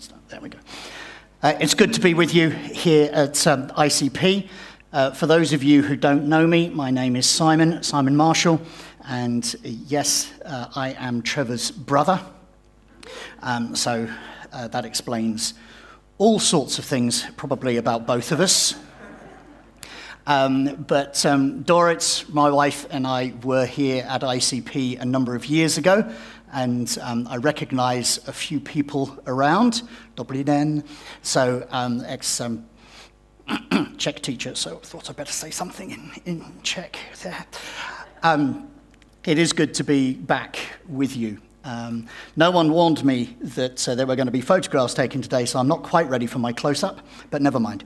start. There we go. Uh, it's good to be with you here at um, ICP. Uh, for those of you who don't know me, my name is Simon, Simon Marshall, and yes, uh, I am Trevor's brother. Um, so uh, that explains all sorts of things, probably about both of us. Um, but um, Dorit, my wife, and I were here at ICP a number of years ago, and um, I recognize a few people around. Den. So, um, ex um, Czech teacher, so I thought I'd better say something in, in Czech there. Um, it is good to be back with you. Um, no one warned me that uh, there were going to be photographs taken today, so I'm not quite ready for my close up, but never mind.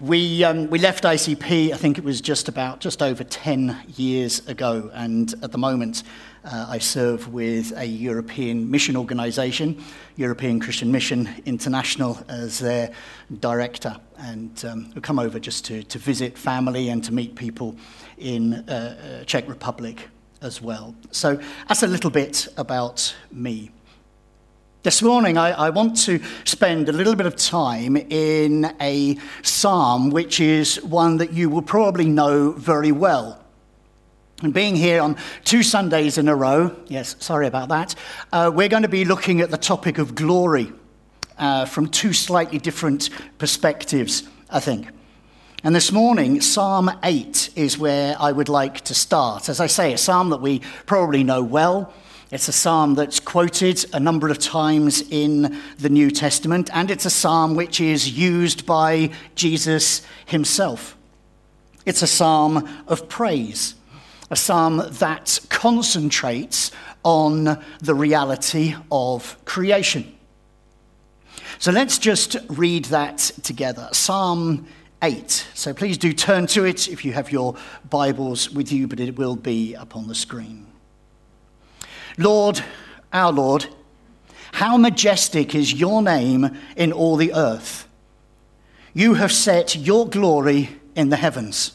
We, um, we left ICP, I think it was just about, just over 10 years ago, and at the moment uh, I serve with a European mission organization, European Christian Mission International, as their director. And um, we come over just to, to visit family and to meet people in uh, uh, Czech Republic as well. So that's a little bit about me. This morning, I, I, want to spend a little bit of time in a psalm, which is one that you will probably know very well. And being here on two Sundays in a row, yes, sorry about that, uh, we're going to be looking at the topic of glory uh, from two slightly different perspectives, I think. And this morning, Psalm 8 is where I would like to start. As I say, a psalm that we probably know well. It's a psalm that's quoted a number of times in the New Testament, and it's a psalm which is used by Jesus himself. It's a psalm of praise, a psalm that concentrates on the reality of creation. So let's just read that together. Psalm 8. So please do turn to it if you have your Bibles with you, but it will be up on the screen. Lord, our Lord, how majestic is your name in all the earth. You have set your glory in the heavens.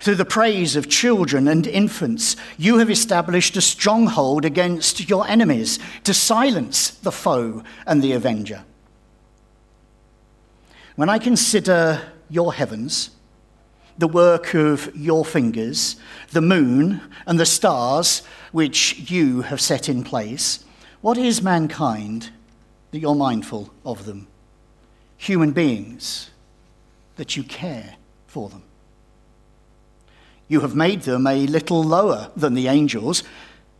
Through the praise of children and infants, you have established a stronghold against your enemies to silence the foe and the avenger. When I consider your heavens, the work of your fingers, the moon and the stars which you have set in place. What is mankind that you're mindful of them? Human beings that you care for them. You have made them a little lower than the angels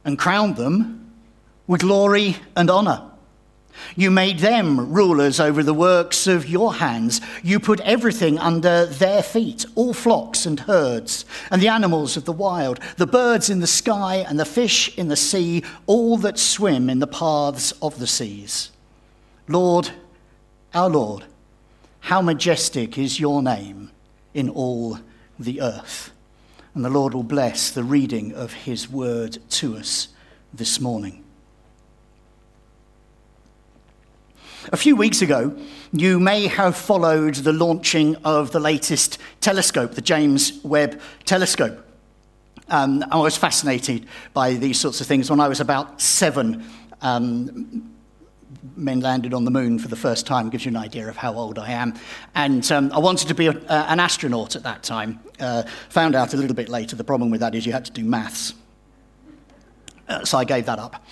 and crowned them with glory and honor. You made them rulers over the works of your hands. You put everything under their feet all flocks and herds, and the animals of the wild, the birds in the sky, and the fish in the sea, all that swim in the paths of the seas. Lord, our Lord, how majestic is your name in all the earth. And the Lord will bless the reading of his word to us this morning. A few weeks ago, you may have followed the launching of the latest telescope, the James Webb Telescope. Um, I was fascinated by these sorts of things. When I was about seven, um, men landed on the moon for the first time, gives you an idea of how old I am. And um, I wanted to be a, uh, an astronaut at that time. Uh, found out a little bit later the problem with that is you had to do maths. Uh, so I gave that up.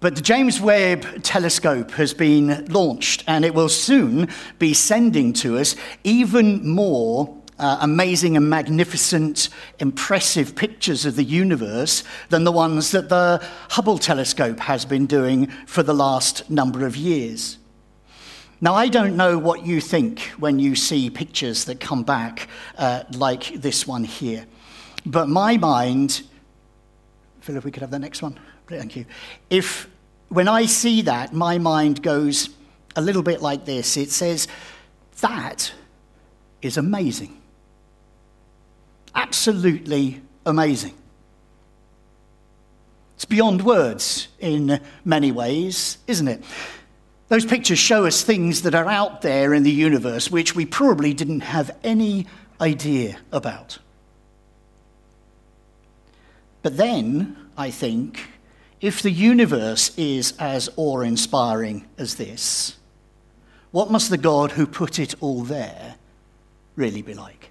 But the James Webb telescope has been launched, and it will soon be sending to us even more uh, amazing and magnificent, impressive pictures of the universe than the ones that the Hubble telescope has been doing for the last number of years. Now, I don't know what you think when you see pictures that come back uh, like this one here, but my mind, Phil, if we could have the next one. Thank you. If when I see that, my mind goes a little bit like this it says, That is amazing. Absolutely amazing. It's beyond words in many ways, isn't it? Those pictures show us things that are out there in the universe which we probably didn't have any idea about. But then, I think, if the universe is as awe inspiring as this, what must the God who put it all there really be like?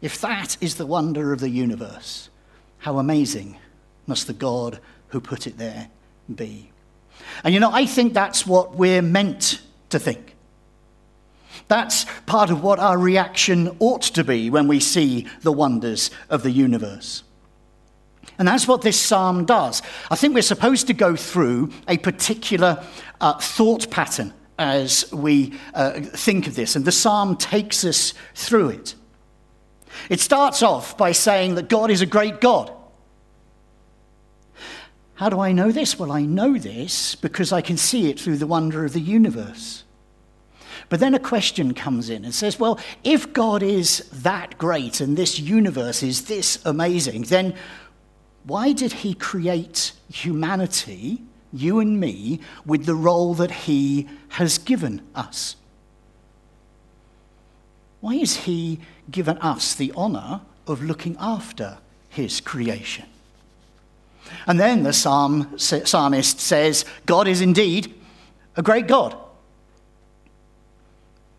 If that is the wonder of the universe, how amazing must the God who put it there be? And you know, I think that's what we're meant to think. That's part of what our reaction ought to be when we see the wonders of the universe. And that's what this psalm does. I think we're supposed to go through a particular uh, thought pattern as we uh, think of this, and the psalm takes us through it. It starts off by saying that God is a great God. How do I know this? Well, I know this because I can see it through the wonder of the universe. But then a question comes in and says, well, if God is that great and this universe is this amazing, then why did he create humanity, you and me, with the role that he has given us? Why has he given us the honor of looking after his creation? And then the psalm, psalmist says, God is indeed a great God.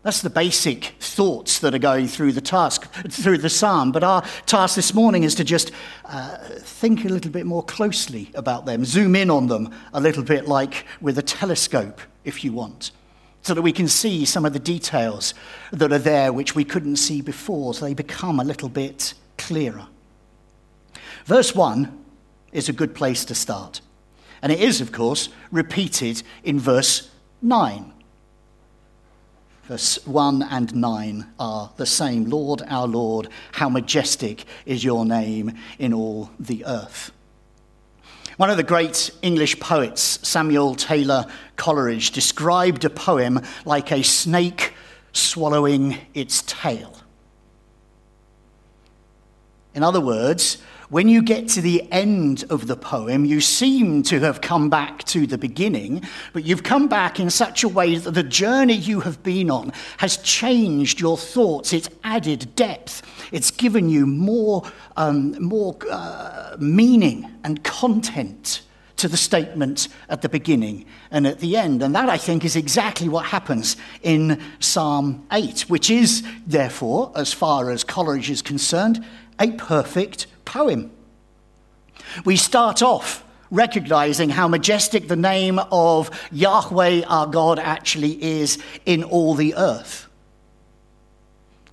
That's the basic thoughts that are going through the task, through the psalm. But our task this morning is to just uh, think a little bit more closely about them, zoom in on them a little bit like with a telescope, if you want, so that we can see some of the details that are there which we couldn't see before, so they become a little bit clearer. Verse 1 is a good place to start. And it is, of course, repeated in verse 9. Verse 1 and 9 are the same. Lord, our Lord, how majestic is your name in all the earth. One of the great English poets, Samuel Taylor Coleridge, described a poem like a snake swallowing its tail. In other words, when you get to the end of the poem, you seem to have come back to the beginning, but you've come back in such a way that the journey you have been on has changed your thoughts. It's added depth. It's given you more, um, more uh, meaning and content to the statement at the beginning and at the end. And that, I think, is exactly what happens in Psalm 8, which is, therefore, as far as Coleridge is concerned, a perfect poem. We start off recognizing how majestic the name of Yahweh our God actually is in all the earth.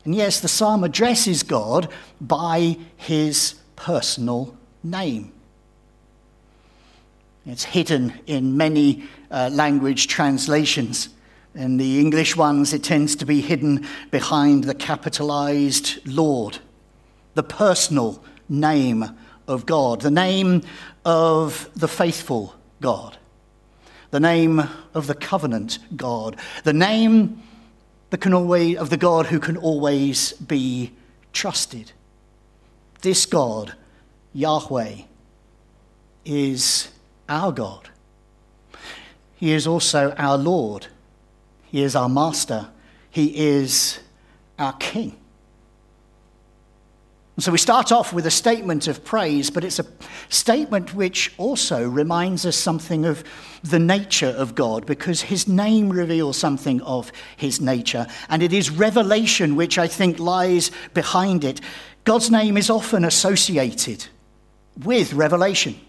And yes, the psalm addresses God by his personal name. It's hidden in many uh, language translations. In the English ones, it tends to be hidden behind the capitalized Lord, the personal name of God, the name of the faithful God, the name of the covenant God, the name that can always, of the God who can always be trusted. This God, Yahweh, is our God. He is also our Lord. He is our Master. He is our King. And so we start off with a statement of praise, but it's a statement which also reminds us something of the nature of God, because his name reveals something of his nature. And it is revelation which I think lies behind it. God's name is often associated with revelation,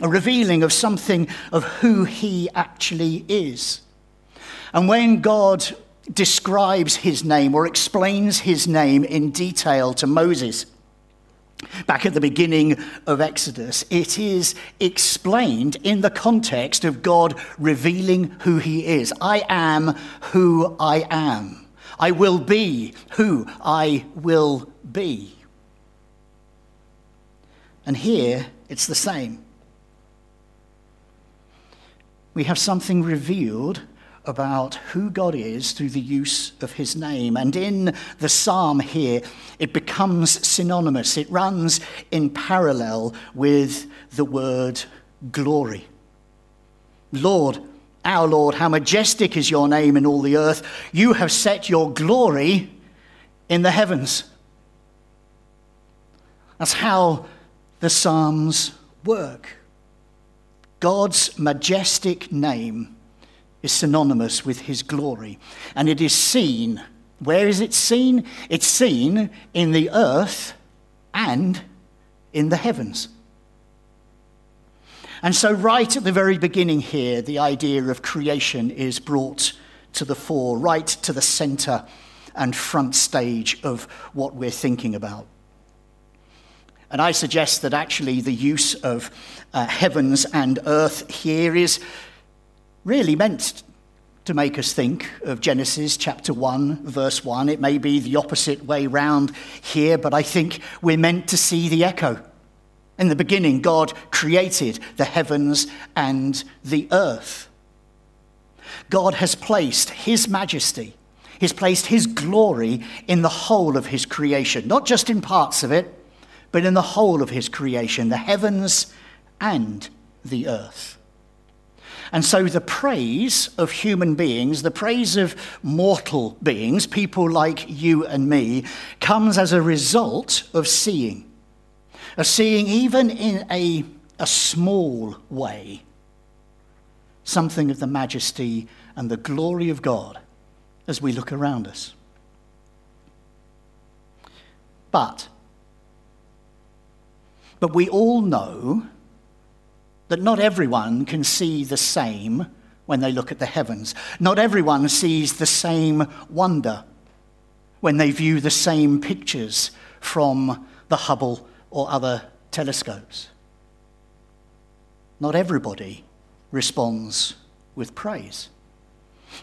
a revealing of something of who he actually is. And when God describes his name or explains his name in detail to Moses. Back at the beginning of Exodus, it is explained in the context of God revealing who he is. I am who I am. I will be who I will be. And here it's the same. We have something revealed about who God is through the use of his name. And in the psalm here, it becomes synonymous, it runs in parallel with the word glory. Lord, our Lord, how majestic is your name in all the earth. You have set your glory in the heavens. That's how the Psalms work. God's majestic name is synonymous with his glory, and it is seen. Where is it seen? It's seen in the earth and in the heavens. And so, right at the very beginning here, the idea of creation is brought to the fore, right to the center and front stage of what we're thinking about. And I suggest that actually the use of uh, heavens and earth here is really meant to make us think of Genesis chapter 1, verse 1. It may be the opposite way round here, but I think we're meant to see the echo. In the beginning, God created the heavens and the earth. God has placed His majesty, He's placed His glory in the whole of His creation, not just in parts of it, but in the whole of His creation, the heavens and the earth. And so the praise of human beings, the praise of mortal beings, people like you and me, comes as a result of seeing. Of seeing, even in a, a small way, something of the majesty and the glory of God as we look around us. But, but we all know that not everyone can see the same when they look at the heavens. Not everyone sees the same wonder when they view the same pictures from the Hubble or other telescopes. Not everybody responds with praise.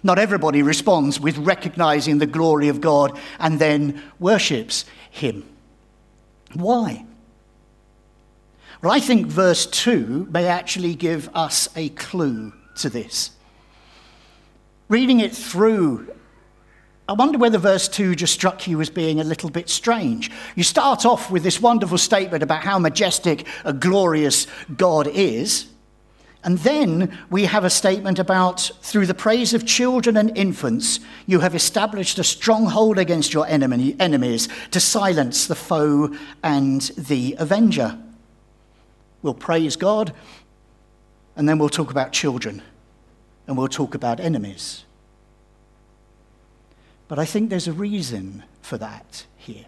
Not everybody responds with recognizing the glory of God and then worships Him. Why? Well, I think verse 2 may actually give us a clue to this. Reading it through, I wonder whether verse 2 just struck you as being a little bit strange. You start off with this wonderful statement about how majestic a glorious God is. And then we have a statement about through the praise of children and infants, you have established a stronghold against your enemy, enemies to silence the foe and the avenger. We'll praise God, and then we'll talk about children, and we'll talk about enemies. But I think there's a reason for that here.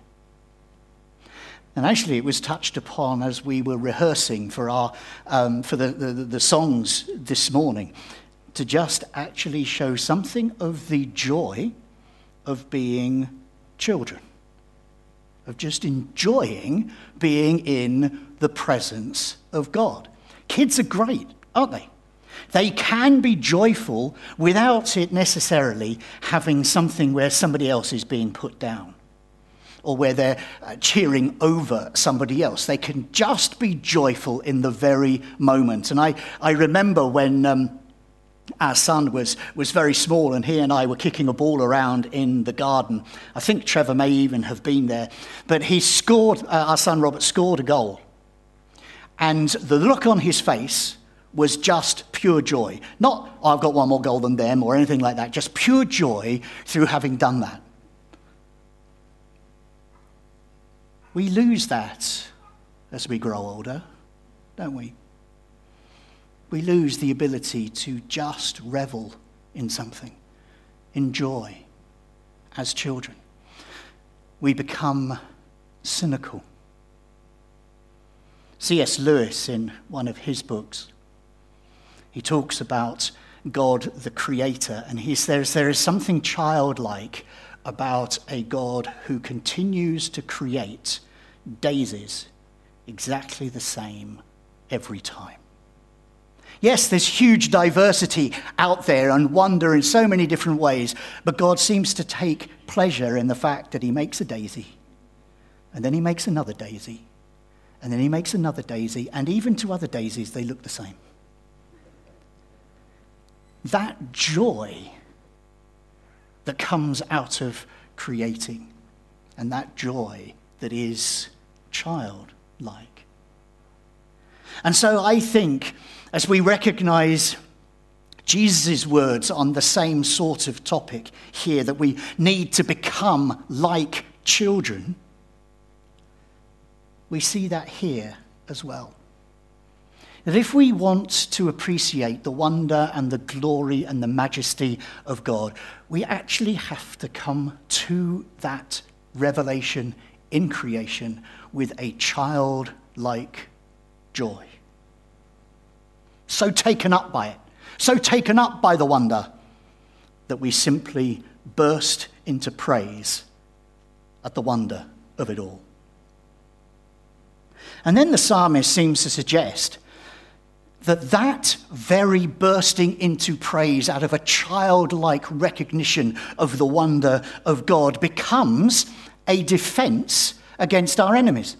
And actually, it was touched upon as we were rehearsing for, our, um, for the, the, the songs this morning to just actually show something of the joy of being children, of just enjoying being in the presence of God. Kids are great, aren't they? They can be joyful without it necessarily having something where somebody else is being put down or where they're uh, cheering over somebody else. They can just be joyful in the very moment. And I, I remember when um, our son was, was very small and he and I were kicking a ball around in the garden. I think Trevor may even have been there. But he scored, uh, our son Robert scored a goal. And the look on his face was just pure joy. Not, oh, I've got one more goal than them or anything like that, just pure joy through having done that. We lose that as we grow older, don't we? We lose the ability to just revel in something, enjoy as children. We become cynical. C.S. Lewis, in one of his books, he talks about God the Creator, and he says there is something childlike about a God who continues to create daisies exactly the same every time. Yes, there's huge diversity out there and wonder in so many different ways, but God seems to take pleasure in the fact that He makes a daisy, and then He makes another daisy, and then he makes another daisy, and even to other daisies, they look the same. That joy that comes out of creating, and that joy that is childlike. And so I think as we recognize Jesus' words on the same sort of topic here, that we need to become like children we see that here as well. that if we want to appreciate the wonder and the glory and the majesty of God, we actually have to come to that revelation in creation with a childlike joy. So taken up by it, so taken up by the wonder that we simply burst into praise at the wonder of it all. And then the psalmist seems to suggest that that very bursting into praise out of a childlike recognition of the wonder of God becomes a defense against our enemies.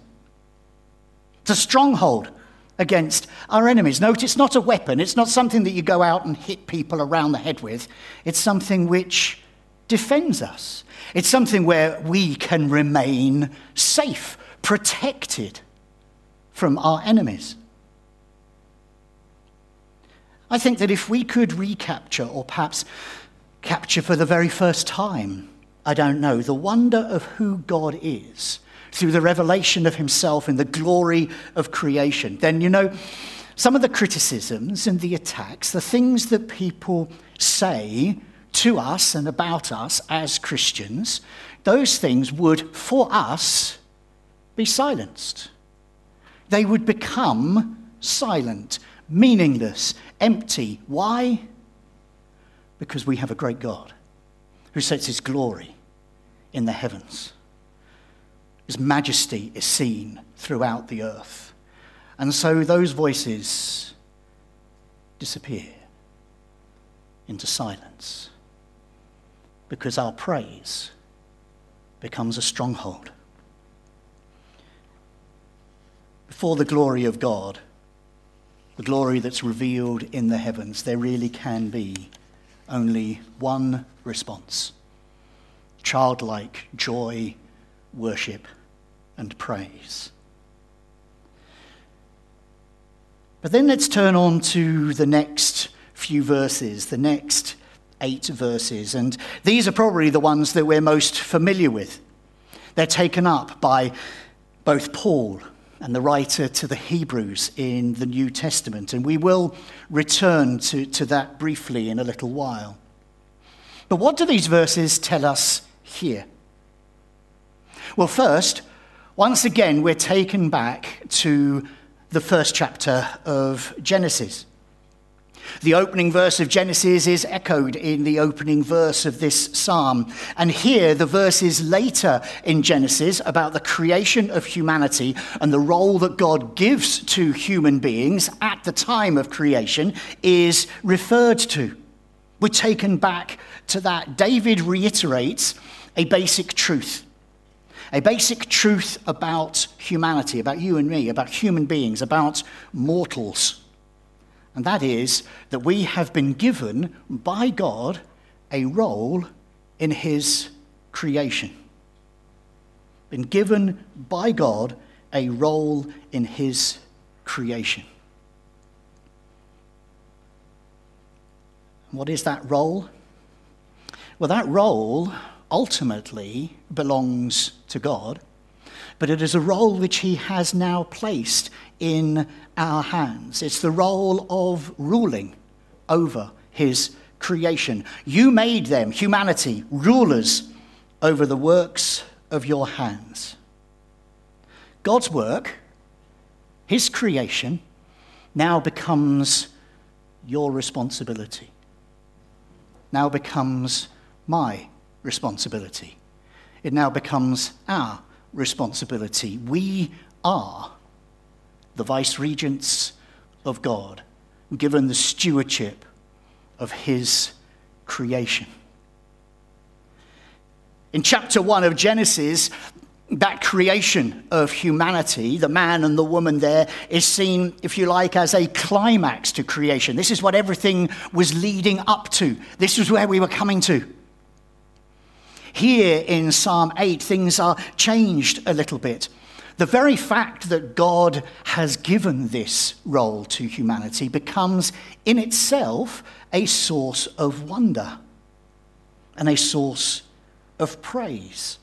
It's a stronghold against our enemies. Note, it's not a weapon, it's not something that you go out and hit people around the head with. It's something which defends us. It's something where we can remain safe, protected from our enemies. I think that if we could recapture, or perhaps capture for the very first time, I don't know, the wonder of who God is through the revelation of himself in the glory of creation, then you know, some of the criticisms and the attacks, the things that people say to us and about us as Christians, those things would, for us, be silenced. They would become silent, meaningless, empty. Why? Because we have a great God who sets his glory in the heavens. His majesty is seen throughout the earth. And so those voices disappear into silence because our praise becomes a stronghold. Before the glory of God, the glory that's revealed in the heavens, there really can be only one response childlike joy, worship, and praise. But then let's turn on to the next few verses, the next eight verses. And these are probably the ones that we're most familiar with. They're taken up by both Paul and the writer to the Hebrews in the New Testament. And we will return to, to that briefly in a little while. But what do these verses tell us here? Well, first, once again, we're taken back to the first chapter of Genesis. The opening verse of Genesis is echoed in the opening verse of this psalm. And here, the verses later in Genesis about the creation of humanity and the role that God gives to human beings at the time of creation is referred to. We're taken back to that. David reiterates a basic truth. A basic truth about humanity, about you and me, about human beings, about mortals and that is that we have been given by God a role in His creation. Been given by God a role in His creation. What is that role? Well, that role ultimately belongs to God, but it is a role which He has now placed in our hands. It's the role of ruling over his creation. You made them, humanity, rulers over the works of your hands. God's work, his creation, now becomes your responsibility, now becomes my responsibility. It now becomes our responsibility. We are the vice regents of God, given the stewardship of his creation. In chapter 1 of Genesis, that creation of humanity, the man and the woman there, is seen, if you like, as a climax to creation. This is what everything was leading up to. This was where we were coming to. Here in Psalm 8, things are changed a little bit. The very fact that God has given this role to humanity becomes in itself a source of wonder and a source of praise.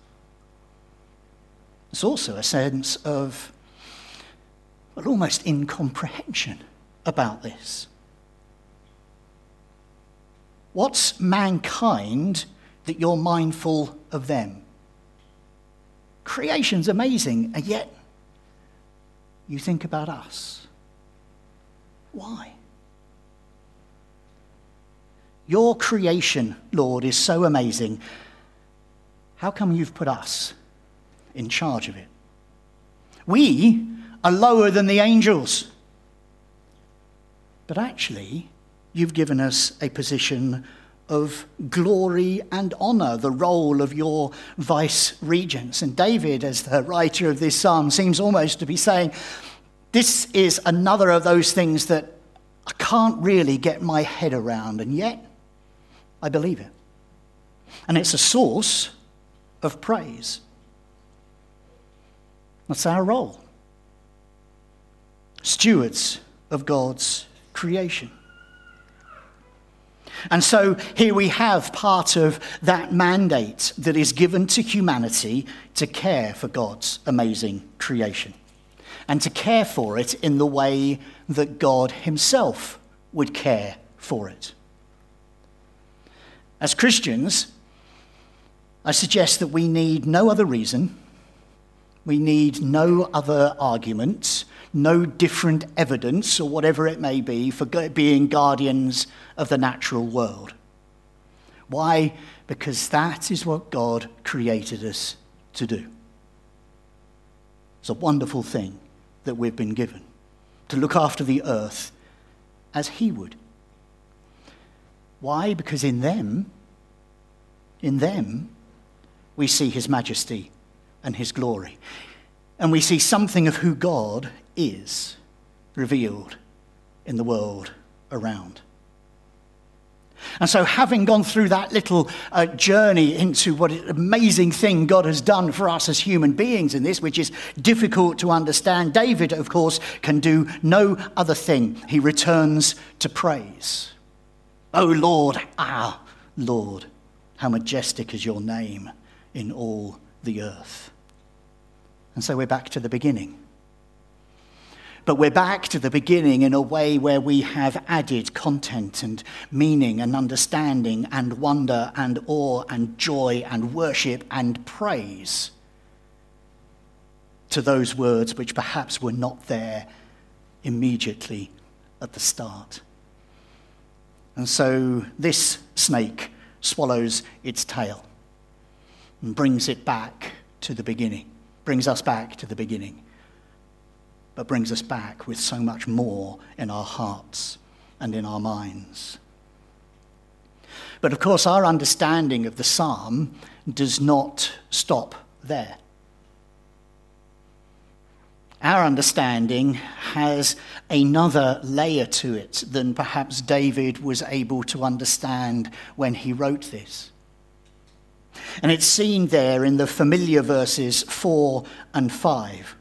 It's also a sense of well, almost incomprehension about this? What's mankind that you're mindful of them? Creation's amazing, and yet you think about us. Why? Your creation, Lord, is so amazing. How come you've put us in charge of it? We are lower than the angels. But actually, you've given us a position of glory and honor, the role of your vice regents. And David, as the writer of this psalm, seems almost to be saying, This is another of those things that I can't really get my head around, and yet I believe it. And it's a source of praise. That's our role. Stewards of God's creation. And so here we have part of that mandate that is given to humanity to care for God's amazing creation and to care for it in the way that God Himself would care for it. As Christians, I suggest that we need no other reason, we need no other arguments no different evidence, or whatever it may be, for being guardians of the natural world. Why? Because that is what God created us to do. It's a wonderful thing that we've been given to look after the earth as He would. Why? Because in them, in them, we see His majesty and His glory. And we see something of who God is revealed in the world around. And so, having gone through that little uh, journey into what an amazing thing God has done for us as human beings in this, which is difficult to understand, David, of course, can do no other thing. He returns to praise. Oh Lord, ah, Lord, how majestic is your name in all the earth. And so we're back to the beginning. But we're back to the beginning in a way where we have added content and meaning and understanding and wonder and awe and joy and worship and praise to those words which perhaps were not there immediately at the start. And so this snake swallows its tail and brings it back to the beginning, brings us back to the beginning but brings us back with so much more in our hearts and in our minds. But of course, our understanding of the psalm does not stop there. Our understanding has another layer to it than perhaps David was able to understand when he wrote this. And it's seen there in the familiar verses 4 and 5.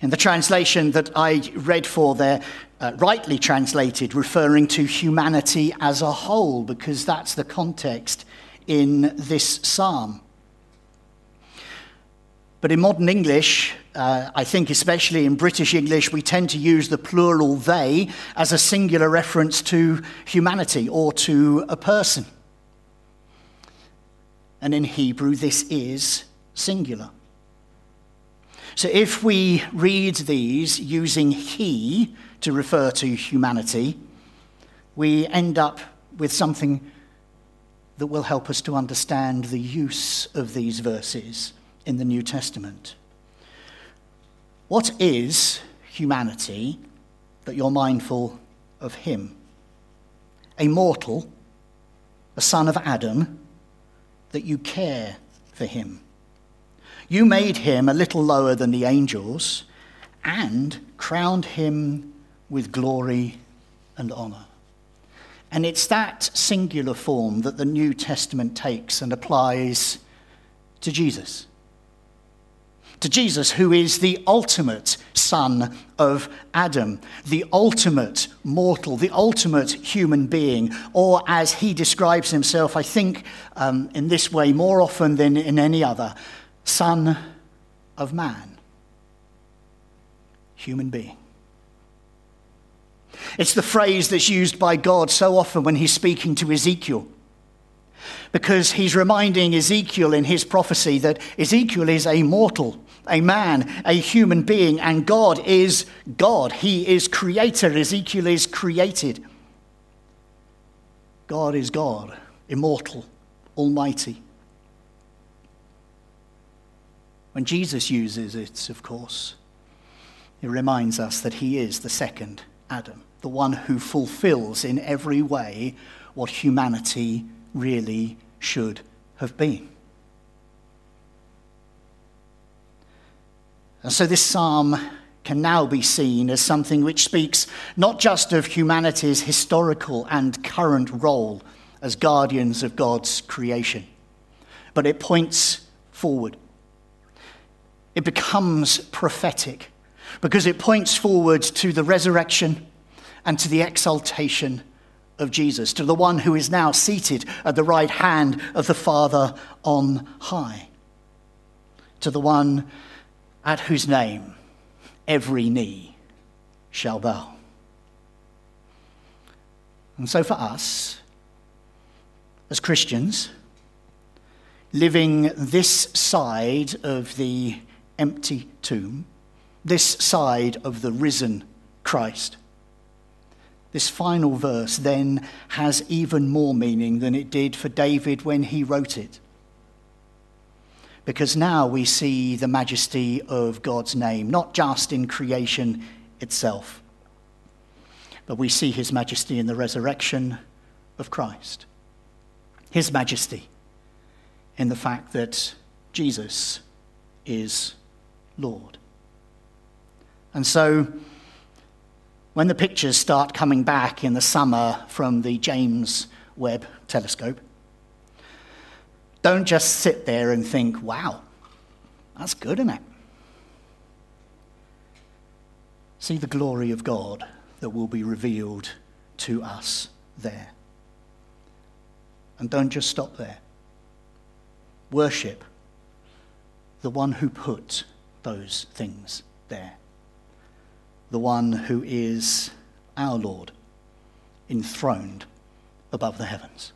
In the translation that I read for there, uh, rightly translated, referring to humanity as a whole, because that's the context in this psalm. But in modern English, uh, I think especially in British English, we tend to use the plural they as a singular reference to humanity or to a person. And in Hebrew, this is singular. So if we read these using he to refer to humanity, we end up with something that will help us to understand the use of these verses in the New Testament. What is humanity that you're mindful of him? A mortal, a son of Adam, that you care for him. You made him a little lower than the angels and crowned him with glory and honor. And it's that singular form that the New Testament takes and applies to Jesus. To Jesus, who is the ultimate son of Adam, the ultimate mortal, the ultimate human being, or as he describes himself, I think um, in this way more often than in any other, Son of Man, human being. It's the phrase that's used by God so often when he's speaking to Ezekiel. Because he's reminding Ezekiel in his prophecy that Ezekiel is a mortal, a man, a human being, and God is God. He is creator. Ezekiel is created. God is God, immortal, almighty. When Jesus uses it, of course, it reminds us that he is the second Adam, the one who fulfills in every way what humanity really should have been. And so this psalm can now be seen as something which speaks not just of humanity's historical and current role as guardians of God's creation, but it points forward. It becomes prophetic because it points forward to the resurrection and to the exaltation of Jesus, to the one who is now seated at the right hand of the Father on high, to the one at whose name every knee shall bow. And so, for us, as Christians, living this side of the empty tomb, this side of the risen Christ, this final verse then has even more meaning than it did for David when he wrote it because now we see the majesty of God's name, not just in creation itself, but we see his majesty in the resurrection of Christ. His majesty in the fact that Jesus is Lord. And so, when the pictures start coming back in the summer from the James Webb telescope, don't just sit there and think, wow, that's good, isn't it? See the glory of God that will be revealed to us there. And don't just stop there. Worship the one who put those things there, the one who is our Lord, enthroned above the heavens.